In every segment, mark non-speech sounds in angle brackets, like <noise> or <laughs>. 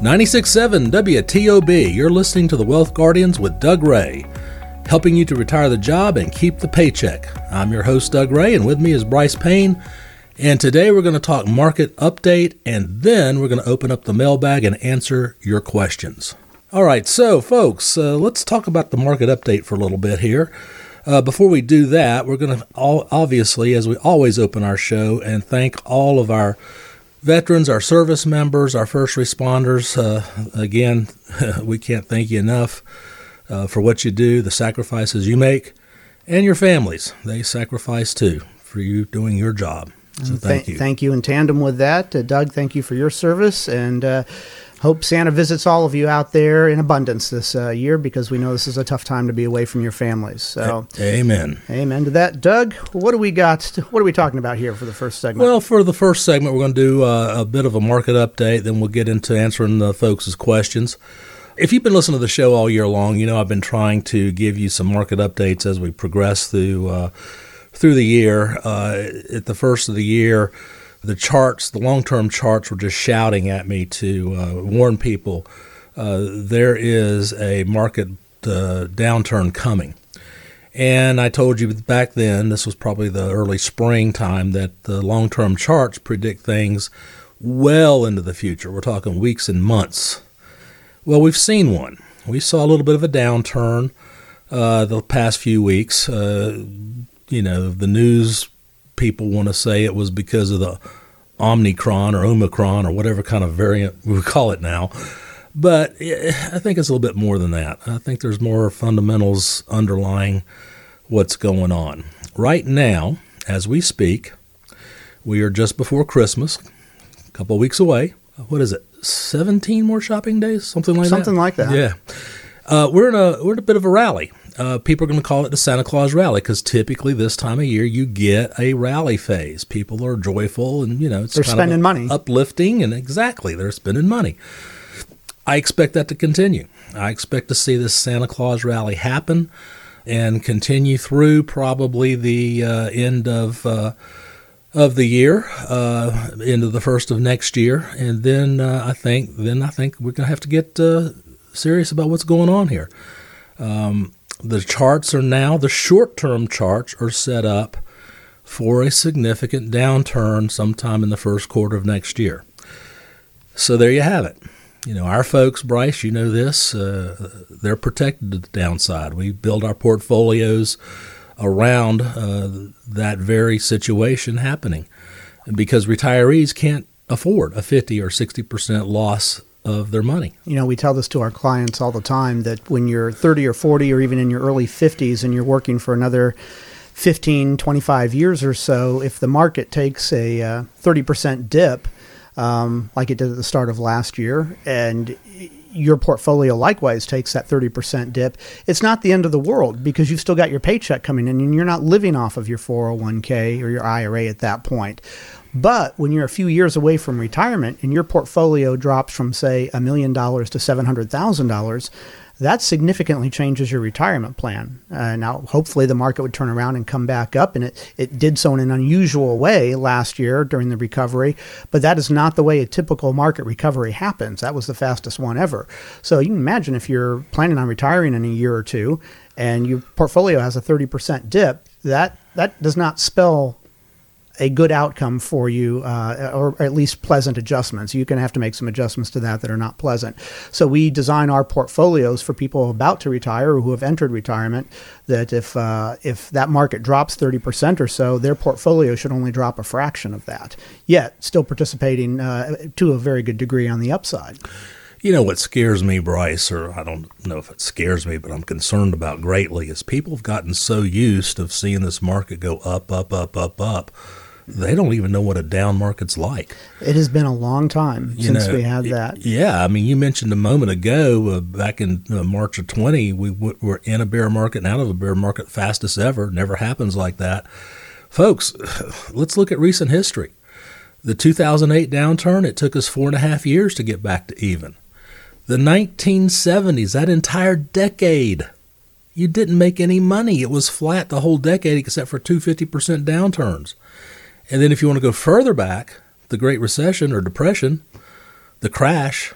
96.7 WTOB, you're listening to The Wealth Guardians with Doug Ray, helping you to retire the job and keep the paycheck. I'm your host, Doug Ray, and with me is Bryce Payne. And today we're going to talk market update, and then we're going to open up the mailbag and answer your questions. All right, so folks, uh, let's talk about the market update for a little bit here. Uh, before we do that, we're going to obviously, as we always open our show, and thank all of our veterans, our service members, our first responders. Uh, again, <laughs> we can't thank you enough uh, for what you do, the sacrifices you make, and your families. They sacrifice too for you doing your job. So thank Th- you. Thank you in tandem with that. Uh, Doug, thank you for your service. And uh, hope Santa visits all of you out there in abundance this uh, year because we know this is a tough time to be away from your families. So, amen. amen to that. Doug, what do we got? What are we talking about here for the first segment? Well, for the first segment, we're going to do uh, a bit of a market update. Then we'll get into answering the folks' questions. If you've been listening to the show all year long, you know I've been trying to give you some market updates as we progress through uh, through the year. Uh, at the first of the year, the charts, the long-term charts, were just shouting at me to uh, warn people uh, there is a market uh, downturn coming. And I told you back then, this was probably the early spring time, that the long term charts predict things well into the future. We're talking weeks and months. Well, we've seen one. We saw a little bit of a downturn uh, the past few weeks. Uh, you know, the news people want to say it was because of the Omicron or Omicron or whatever kind of variant we would call it now. But eh, I think it's a little bit more than that. I think there's more fundamentals underlying what's going on. Right now, as we speak, we are just before Christmas, a couple of weeks away. What is it? 17 more shopping days? Something like Something that? Something like that. Yeah. Uh, we're in a we're in a bit of a rally. Uh, people are going to call it the Santa Claus rally because typically this time of year you get a rally phase. People are joyful and you know it's They're kind of spending money. uplifting, and exactly they're spending money. I expect that to continue. I expect to see this Santa Claus rally happen and continue through probably the uh, end of uh, of the year, uh, into the first of next year, and then uh, I think then I think we're gonna have to get uh, serious about what's going on here. Um, the charts are now the short term charts are set up for a significant downturn sometime in the first quarter of next year. So there you have it. You know, our folks, Bryce, you know this, uh, they're protected to the downside. We build our portfolios around uh, that very situation happening because retirees can't afford a 50 or 60% loss of their money. You know, we tell this to our clients all the time that when you're 30 or 40 or even in your early 50s and you're working for another 15, 25 years or so, if the market takes a uh, 30% dip, um, like it did at the start of last year, and your portfolio likewise takes that 30% dip, it's not the end of the world because you've still got your paycheck coming in and you're not living off of your 401k or your IRA at that point. But when you're a few years away from retirement and your portfolio drops from, say, a million dollars to $700,000, that significantly changes your retirement plan. Uh, now, hopefully, the market would turn around and come back up, and it, it did so in an unusual way last year during the recovery, but that is not the way a typical market recovery happens. That was the fastest one ever. So, you can imagine if you're planning on retiring in a year or two and your portfolio has a 30% dip, that, that does not spell a good outcome for you, uh, or at least pleasant adjustments. You can have to make some adjustments to that that are not pleasant. So we design our portfolios for people about to retire or who have entered retirement. That if uh, if that market drops thirty percent or so, their portfolio should only drop a fraction of that. Yet still participating uh, to a very good degree on the upside. You know what scares me, Bryce, or I don't know if it scares me, but I'm concerned about greatly is people have gotten so used of seeing this market go up, up, up, up, up. They don't even know what a down market's like. It has been a long time You since know, we had that. Yeah, I mean, you mentioned a moment ago, uh, back in uh, March of 20, we w- were in a bear market and out of a bear market fastest ever. Never happens like that. Folks, <sighs> let's look at recent history. The 2008 downturn, it took us four and a half years to get back to even. The 1970s, that entire decade, you didn't make any money. It was flat the whole decade except for two 50% downturns. And then if you want to go further back, the Great Recession or Depression, the crash,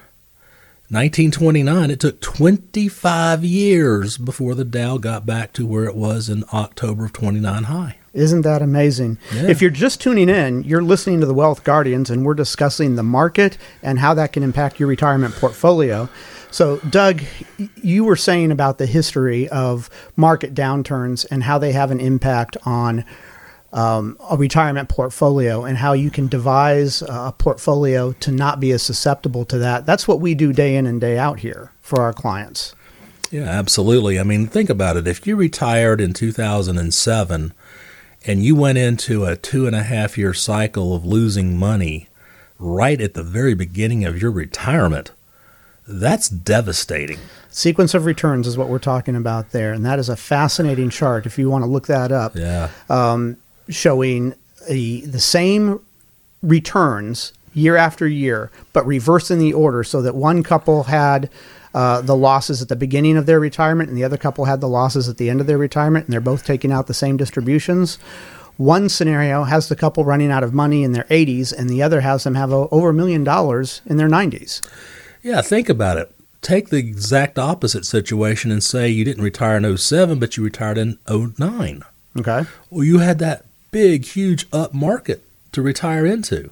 1929, it took 25 years before the Dow got back to where it was in October of 29 high. Isn't that amazing? Yeah. If you're just tuning in, you're listening to the Wealth Guardians, and we're discussing the market and how that can impact your retirement portfolio. So, Doug, you were saying about the history of market downturns and how they have an impact on um, a retirement portfolio and how you can devise a portfolio to not be as susceptible to that. That's what we do day in and day out here for our clients. Yeah, absolutely. I mean, think about it. If you retired in 2007 and you went into a two and a half year cycle of losing money right at the very beginning of your retirement, that's devastating. Sequence of returns is what we're talking about there, and that is a fascinating chart. If you want to look that up, Yeah. um, showing a, the same returns year after year, but reversing the order so that one couple had uh, the losses at the beginning of their retirement and the other couple had the losses at the end of their retirement, and they're both taking out the same distributions. One scenario has the couple running out of money in their 80s, and the other has them have a, over a million dollars in their 90s. Yeah, think about it. Take the exact opposite situation and say you didn't retire in 07, but you retired in 09. Okay. Well, you had that big, huge up market to retire into.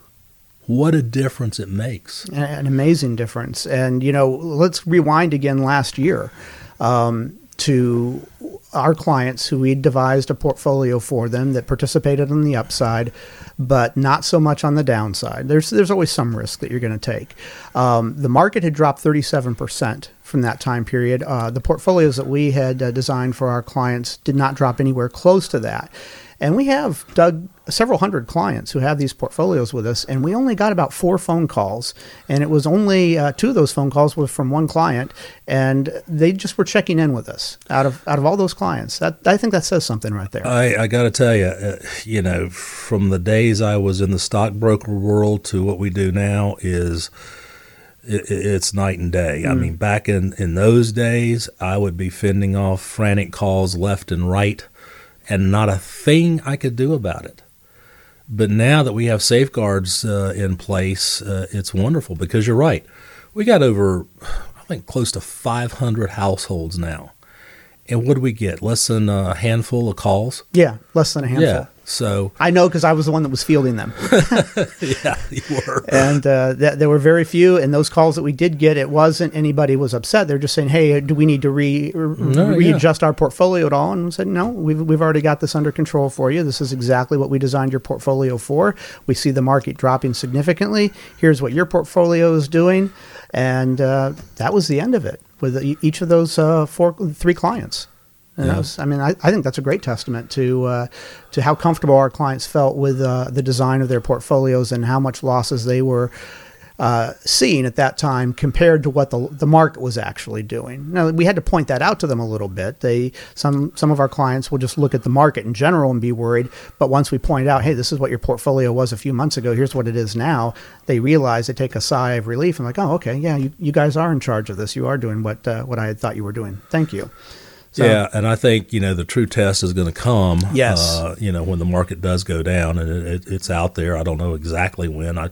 What a difference it makes. an amazing difference. And you know, let's rewind again last year um, to our clients who we devised a portfolio for them that participated on the upside, but not so much on the downside. There's there's always some risk that you're going to take. Um, the market had dropped 37 percent from that time period. Uh, the portfolios that we had uh, designed for our clients did not drop anywhere close to that. And we have, Doug, several hundred clients who have these portfolios with us, and we only got about four phone calls. And it was only uh, two of those phone calls were from one client, and they just were checking in with us out of out of all those clients. That I think that says something right there. I, I got to tell you, uh, you know, from the days I was in the stockbroker world to what we do now is it's night and day. I mean, back in, in those days, I would be fending off frantic calls left and right, and not a thing I could do about it. But now that we have safeguards uh, in place, uh, it's wonderful because you're right. We got over, I think, close to 500 households now. And what do we get? Less than a handful of calls? yeah, less than a handful. Yeah. So, I know because I was the one that was fielding them. <laughs> yeah, you were. <laughs> and uh, th- there were very few. And those calls that we did get, it wasn't anybody was upset. They're just saying, "Hey, do we need to re- No, yeah. readjust our portfolio at all?" And we said, "No, we've we've already got this under control for you. This is exactly what we designed your portfolio for. We see the market dropping significantly. Here's what your portfolio is doing." And uh, that was the end of it with each of those uh, four, three clients. And that was, I mean, I, I think that's a great testament to uh, to how comfortable our clients felt with uh, the design of their portfolios and how much losses they were uh, seeing at that time compared to what the the market was actually doing. Now we had to point that out to them a little bit. They some some of our clients will just look at the market in general and be worried, but once we point out, hey, this is what your portfolio was a few months ago. Here's what it is now. They realize they take a sigh of relief and like, oh, okay, yeah, you, you guys are in charge of this. You are doing what uh, what I had thought you were doing. Thank you. So- yeah, and I think you know the true test is going to come. Yes. uh, you know when the market does go down, and it, it, it's out there. I don't know exactly when. I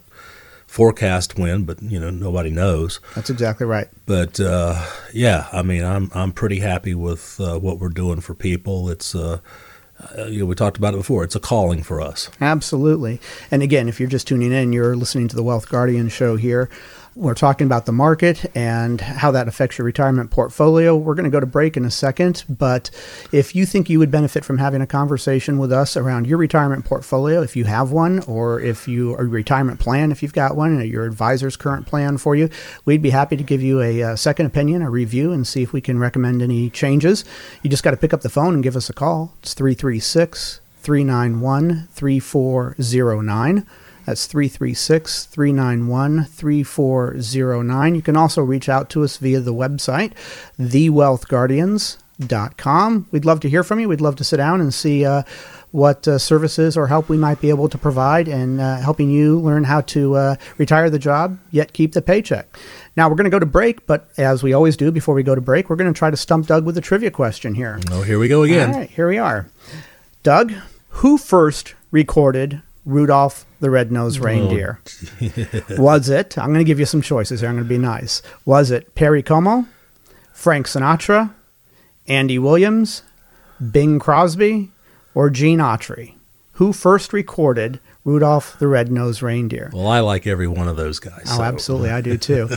forecast when, but you know nobody knows. That's exactly right. But uh, yeah, I mean, I'm I'm pretty happy with uh, what we're doing for people. It's uh, uh, you know we talked about it before. It's a calling for us. Absolutely. And again, if you're just tuning in, you're listening to the Wealth Guardian show here. We're talking about the market and how that affects your retirement portfolio. We're going to go to break in a second, but if you think you would benefit from having a conversation with us around your retirement portfolio, if you have one, or if you a retirement plan, if you've got one, and your advisor's current plan for you, we'd be happy to give you a, uh second opinion, a review, and see if we can recommend any changes. You just got to pick up the phone and give us a call. It's 336 391 3409. That's 336 391 3409. You can also reach out to us via the website, thewealthguardians.com. We'd love to hear from you. We'd love to sit down and see uh, what uh, services or help we might be able to provide in uh, helping you learn how to uh, retire the job yet keep the paycheck. Now, we're going to go to break, but as we always do before we go to break, we're going to try to stump Doug with a trivia question here. Oh, here we go again. All right, here we are. Doug, who first recorded Rudolph the Red-Nosed oh, Reindeer? <laughs> was it? I'm going to give you some choices here. I'm going to be nice. Was it Perry Como, Frank Sinatra, Andy Williams, Bing Crosby, or Gene Autry? Who first recorded Rudolph the Red-Nosed Reindeer? Well, I like every one of those guys. Oh, so- absolutely. I do <laughs> too.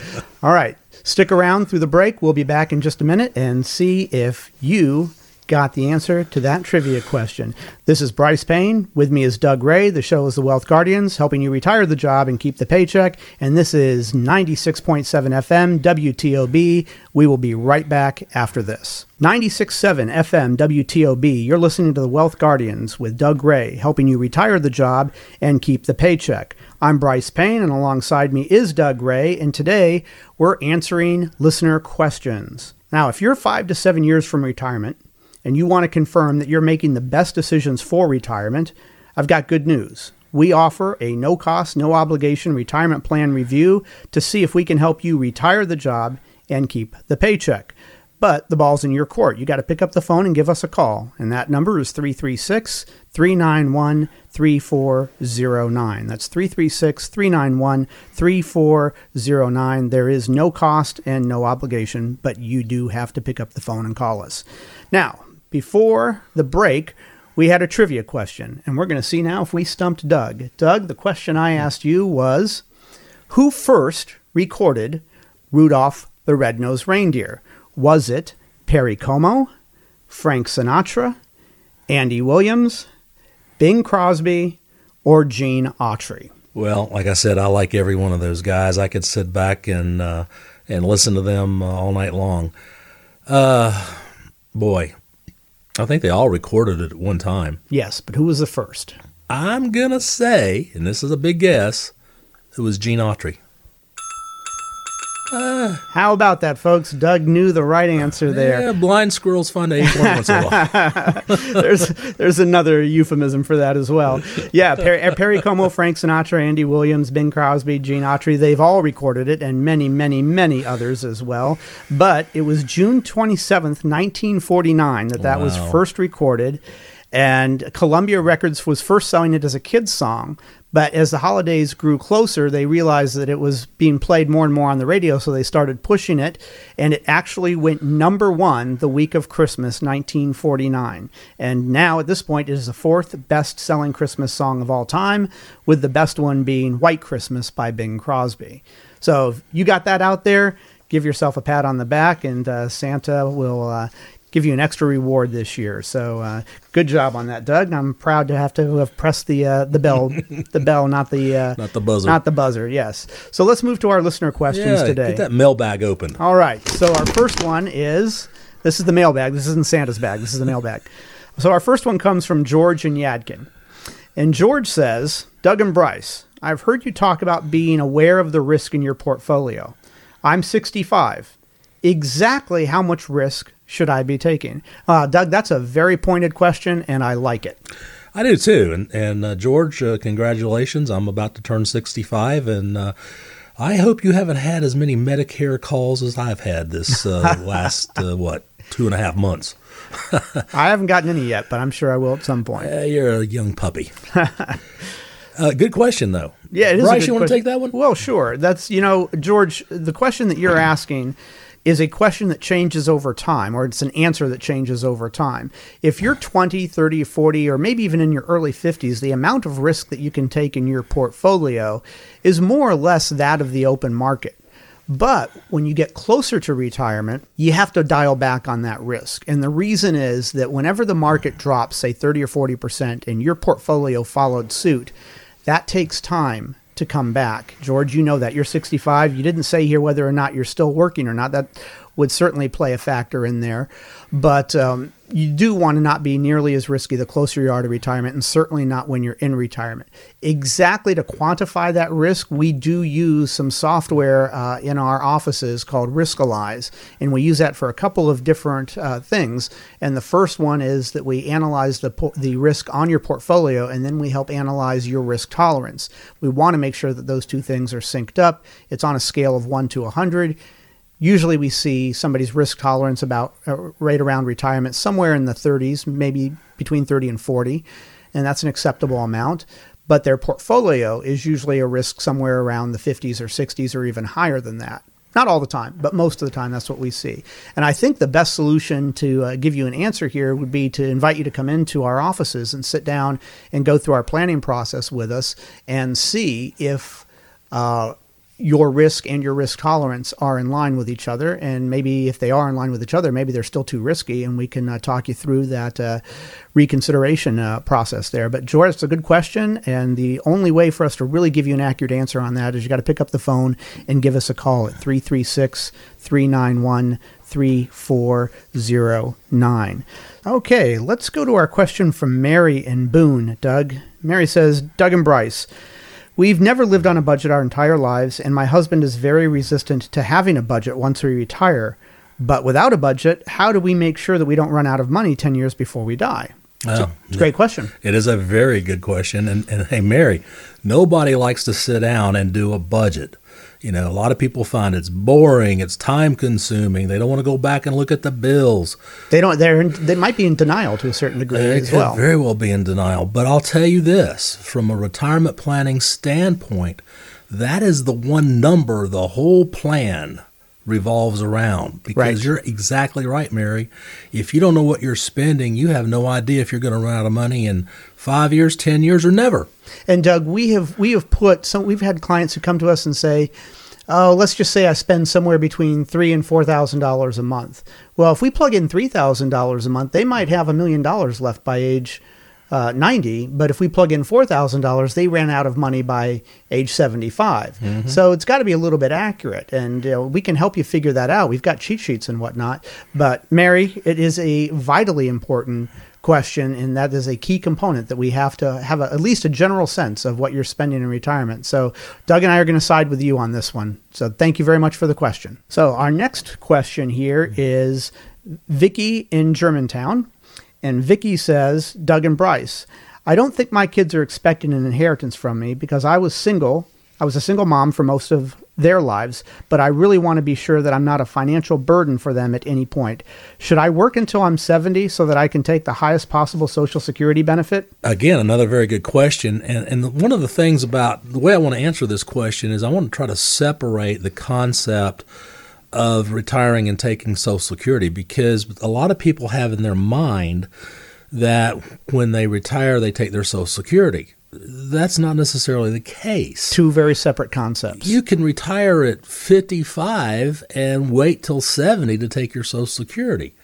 All right. Stick around through the break. We'll be back in just a minute and see if you got the answer to that trivia question. This is Bryce Payne. With me is Doug Ray. The show is The Wealth Guardians, helping you retire the job and keep the paycheck. And this is 96.7 FM WTOB. We will be right back after this. 96.7 FM WTOB. You're listening to The Wealth Guardians with Doug Ray, helping you retire the job and keep the paycheck. I'm Bryce Payne, and alongside me is Doug Ray, and today we're answering listener questions. Now, if you're five to seven years from retirement and you want to confirm that you're making the best decisions for retirement, I've got good news. We offer a no cost, no obligation retirement plan review to see if we can help you retire the job and keep the paycheck. But the ball's in your court. You got to pick up the phone and give us a call. And that number is 336 391 3409. That's 336 391 3409. There is no cost and no obligation, but you do have to pick up the phone and call us. Now, before the break, we had a trivia question, and we're going to see now if we stumped Doug. Doug, the question I asked you was Who first recorded Rudolph the Red-Nosed Reindeer? Was it Perry Como, Frank Sinatra, Andy Williams, Bing Crosby, or Gene Autry? Well, like I said, I like every one of those guys. I could sit back and uh, and listen to them uh, all night long. Uh, boy, I think they all recorded it at one time. Yes, but who was the first? I'm gonna say, and this is a big guess, it was Gene Autry. <sighs> How about that, folks? Doug knew the right answer there. Yeah, blind squirrels find a once in a while. <laughs> there's there's another euphemism for that as well. Yeah, Perry, uh, Perry Como, Frank Sinatra, Andy Williams, Bing Crosby, Gene Autry, they've all recorded it, and many, many, many others as well. But it was June 27th, 1949, that that was first recorded. And Columbia Records was first selling it as a kid's song, but as the holidays grew closer, they realized that it was being played more and more on the radio, so they started pushing it, and it actually went number one the week of Christmas, 1949. And now at this point, it is the fourth best selling Christmas song of all time, with the best one being White Christmas by Bing Crosby. So you got that out there, give yourself a pat on the back, and uh, Santa will. Uh, give you an extra reward this year. So uh, good job on that, Doug. I'm proud to have to have pressed the uh, the bell, <laughs> the bell, not the uh, Not the buzzer. not the buzzer. Yes. So let's move to our listener questions yeah, today. get that mailbag open. All right. So our first one is this is the mailbag. This isn't Santa's bag. This is the mailbag. So our first one comes from George and Yadkin. And George says, Doug and Bryce, I've heard you talk about being aware of the risk in your portfolio. I'm 65. Exactly how much risk should I be taking? Uh, Doug, that's a very pointed question, and I like it. I do too. And and uh, George, uh, congratulations! I'm about to turn 65, and uh, I hope you haven't had as many Medicare calls as I've had this uh, <laughs> last uh, what two and a half months. <laughs> I haven't gotten any yet, but I'm sure I will at some point. Uh, you're a young puppy. <laughs> uh, good question though. Yeah, it is. a Bryce, you want to take that one? Well, sure. That's you know, George. The question that you're asking is a question that changes over time, or it's an answer that changes over time. If you're 20, 30, 40, or maybe even in your early 50s, the amount of risk that you can take in your portfolio is more or less that of the open market. But when you get closer to retirement, you have to dial back on that risk. And the reason is that whenever the market drops, say 30 or 40%, and your portfolio followed suit, that takes time to come back. George, you know that. You're 65. You didn't say here whether or not you're still working or not. That would certainly play a factor in there. But um, you do want to not be nearly as risky the closer you are to retirement, and certainly not when you're in retirement. Exactly to quantify that risk, we do use some software uh, in our offices called Riskalyze, and we use that for a couple of different uh, things. And the first one is that we analyze the po- the risk on your portfolio, and then we help analyze your risk tolerance. We want to make sure that those two things are synced up. It's on a scale of one to 100 usually we see somebody's risk tolerance about uh, right around retirement somewhere in the 30s maybe between 30 and 40 and that's an acceptable amount but their portfolio is usually a risk somewhere around the 50s or 60s or even higher than that. Not all the time, but most of the time, that's what we see. And I think the best solution to uh, give you an answer here would be to invite you to come into our offices and sit down and go through our planning process with us and see if uh, your risk and your risk tolerance are in line with each other. And maybe if they are in line with each other, maybe they're still too risky, and we can uh, talk you through that uh, reconsideration uh, process there. But George, it's a good question, and the only way for us to really give you an accurate answer on that is you got to pick up the phone and give us a call at 336 391 3409. Okay, let's go to our question from Mary in Boone. Doug. Mary says, Doug and Bryce. We've never lived on a budget our entire lives, and my husband is very resistant to having a budget once we retire. But without a budget, how do we make sure that we don't run out of money 10 years before we die? Oh, it's a great question. It is a very good question. And, and hey, Mary, nobody likes to sit down and do a budget. You know, a lot of people find it's boring, it's time consuming. They don't want to go back and look at the bills. They don't. They're in, they might be in denial to a certain degree They as could well. very well be in denial. But I'll tell you this from a retirement planning standpoint, that is the one number the whole plan revolves around because Right. you're exactly right, Mary. If you don't know what you're spending, you have no idea if you're going to run out of money in five years, 10 years, or never. And Doug, we have we have put some. We've had clients who come to us and say, "Oh, let's just say I spend somewhere between three and four thousand dollars a month." Well, if we plug in three thousand dollars a month, they might have a million dollars left by age uh, ninety. But if we plug in four thousand dollars, they ran out of money by age 75 So it's got to be a little bit accurate, and uh, we can help you figure that out. We've got cheat sheets and whatnot. But Mary, it is a vitally important question, and that is a key component that we have to have a, at least a general sense of what you're spending in retirement. So, Doug and I are going to side with you on this one. So, thank you very much for the question. So, our next question here is Vicky in Germantown, and Vicky says, Doug and Bryce, I don't think my kids are expecting an inheritance from me because I was single. I was a single mom for most of their lives, but I really want to be sure that I'm not a financial burden for them at any point. Should I work until I'm 70 so that I can take the highest possible Social Security benefit? Again, another very good question. And, and one of the things about the way I want to answer this question is I want to try to separate the concept of retiring and taking Social Security because a lot of people have in their mind that when they retire, they take their Social Security. That's not necessarily the case. Two very separate concepts. You can retire at 55 and wait till 70 to take your Social Security.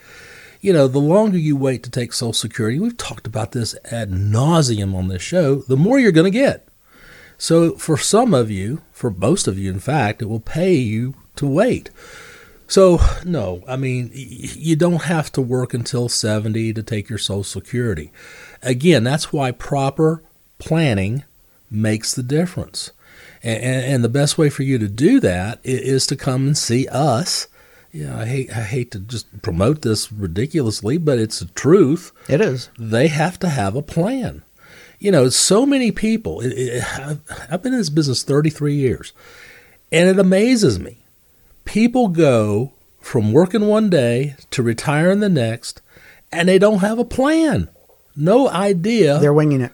You know, the longer you wait to take Social Security, we've talked about this ad nauseum on this show, the more you're going to get. So, for some of you, for most of you, in fact, it will pay you to wait. So, no, I mean, you don't have to work until 70 to take your Social Security. Again, that's why proper planning makes the difference. And, and the best way for you to do that is to come and see us. Yeah, I hate I hate to just promote this ridiculously, but it's the truth It is. they have to have a plan. You know, so many people. It, it, I've, I've been in this business 33 years, and it amazes me. People go from working one day to retiring the next, and they don't have a plan. No idea They're winging it.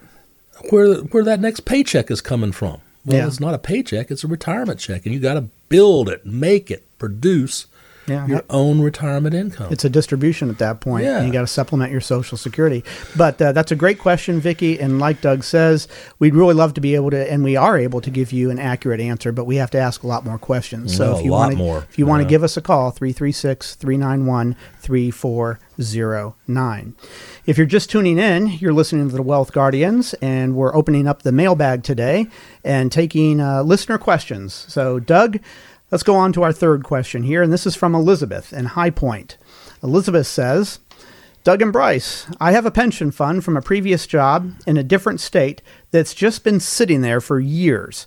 where where that next paycheck is coming from. Well, Yeah. it's not a paycheck; it's a retirement check, and you got to build it, make it, produce Yeah. your own retirement income. It's a distribution at that point, Yeah. and you got to supplement your Social Security. But uh, that's a great question, Vicky. And like Doug says, we'd really love to be able to, and we are able to give you an accurate answer, but we have to ask a lot more questions. So No, if you want to, if you want to Yeah. give us a call, 336-391-3409. If you're just tuning in, you're listening to the Wealth Guardians, and we're opening up the mailbag today and taking uh, listener questions. So, Doug, let's go on to our third question here, and this is from Elizabeth in High Point. Elizabeth says, Doug and Bryce, I have a pension fund from a previous job in a different state that's just been sitting there for years.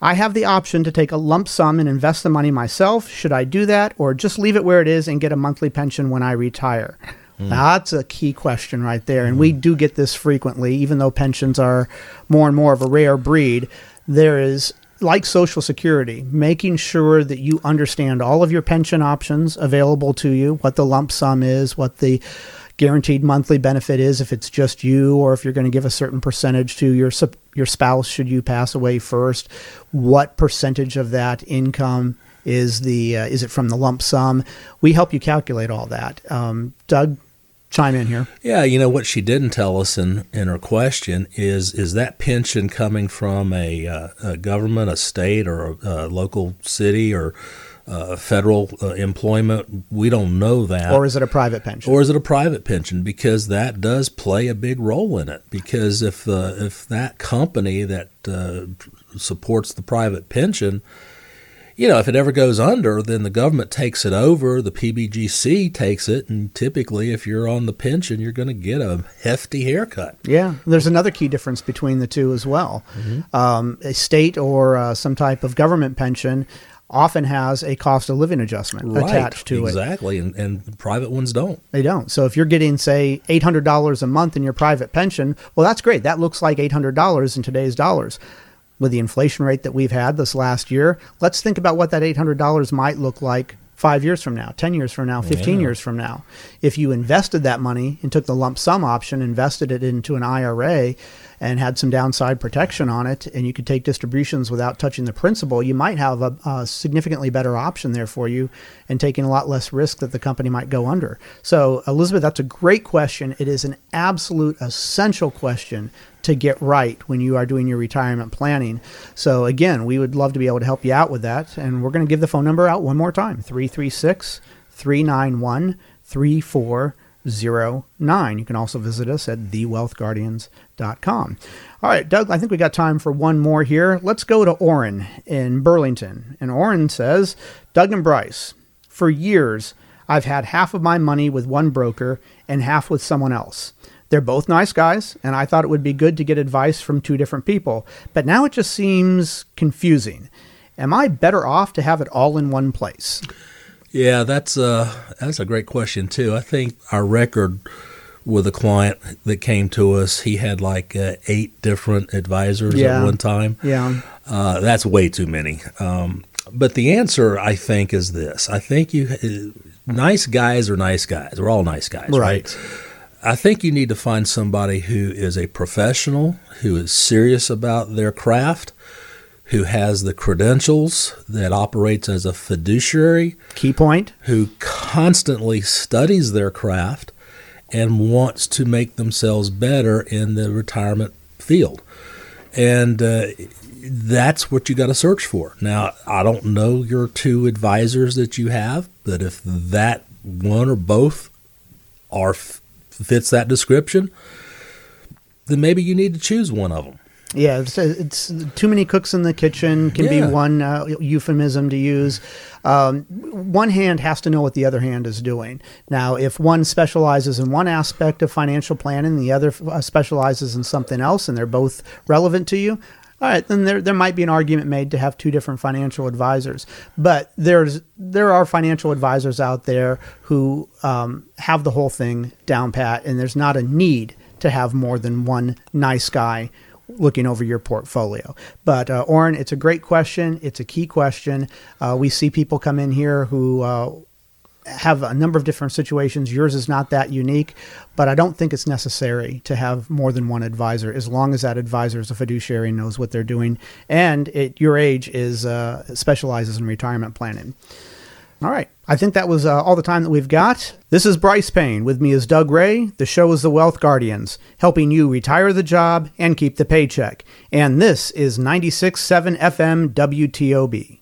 I have the option to take a lump sum and invest the money myself. Should I do that or just leave it where it is and get a monthly pension when I retire? Hmm. That's a key question right there. And we hmm. do get this frequently, even though pensions are more and more of a rare breed. There is, like Social Security, making sure that you understand all of your pension options available to you, what the lump sum is, what the guaranteed monthly benefit is if it's just you or if you're going to give a certain percentage to your your spouse should you pass away first what percentage of that income is the uh, is it from the lump sum? We help you calculate all that. Um, doug chime in here yeah you know what she didn't tell us in in her question is is that pension coming from a, uh, a government a state or a, a local city or uh, federal uh, employment. We don't know that. Or is it a private pension? Or is it a private pension? Because that does play a big role in it. Because if uh, if that company that uh, supports the private pension, you know, if it ever goes under, then the government takes it over. The PBGC takes it, and typically, if you're on the pension, you're going to get a hefty haircut. Yeah, there's another key difference between the two as well. Mm-hmm. Um, a state or uh, some type of government pension often has a cost of living adjustment right, attached to exactly. it. Exactly, and, and private ones don't. They don't. So if you're getting, say, $800 a month in your private pension, well, that's great. That looks like $800 in today's dollars. With the inflation rate that we've had this last year, let's think about what that $800 might look like five years from now, 10 years from now, 15 yeah. years from now. If you invested that money and took the lump sum option, invested it into an IRA, and had some downside protection on it, and you could take distributions without touching the principal, you might have a, a, significantly better option there for you and taking a lot less risk that the company might go under. So, Elizabeth, that's a great question. It is an absolute essential question to get right when you are doing your retirement planning. So, again, we would love to be able to help you out with that. And we're going to give the phone number out one more time 336 391 3409. You can also visit us at thewealthguardians.com all right, Doug, I think we got time for one more here. Let's go to Orrin in Burlington. And Orrin says, Doug and Bryce, for years, I've had half of my money with one broker and half with someone else. They're both nice guys, and I thought it would be good to get advice from two different people. But now it just seems confusing. Am I better off to have it all in one place? Yeah, that's a, uh, that's a great question, too. I think our record with a client that came to us. He had like uh, eight different advisors yeah. at one time. Yeah. Uh, that's way too many. Um, but the answer, I think, is this. I think you, uh, nice guys are nice guys. We're all nice guys, right? right? I think you need to find somebody who is a professional, who is serious about their craft, who has the credentials that operates as a fiduciary. Key point. Who constantly studies their craft and wants to make themselves better in the retirement field. And uh, that's what you got to search for. Now, I don't know your two advisors that you have, but if that one or both are fits that description, then maybe you need to choose one of them. Yeah, it's, it's, too many cooks in the kitchen can yeah. be one uh, euphemism to use. Um, one hand has to know what the other hand is doing. Now, if one specializes in one aspect of financial planning, the other uh, specializes in something else, and they're both relevant to you, all right, then there there might be an argument made to have two different financial advisors. But there's there are financial advisors out there who um, have the whole thing down pat, and there's not a need to have more than one nice guy looking over your portfolio. But uh, Orrin, it's a great question. It's a key question. Uh, we see people come in here who uh, have a number of different situations. Yours is not that unique, but I don't think it's necessary to have more than one advisor as long as that advisor is a fiduciary and knows what they're doing and at your age is uh, specializes in retirement planning. All right. I think that was uh, all the time that we've got. This is Bryce Payne. With me is Doug Ray. The show is The Wealth Guardians, helping you retire the job and keep the paycheck. And this is 96.7 FM WTOB.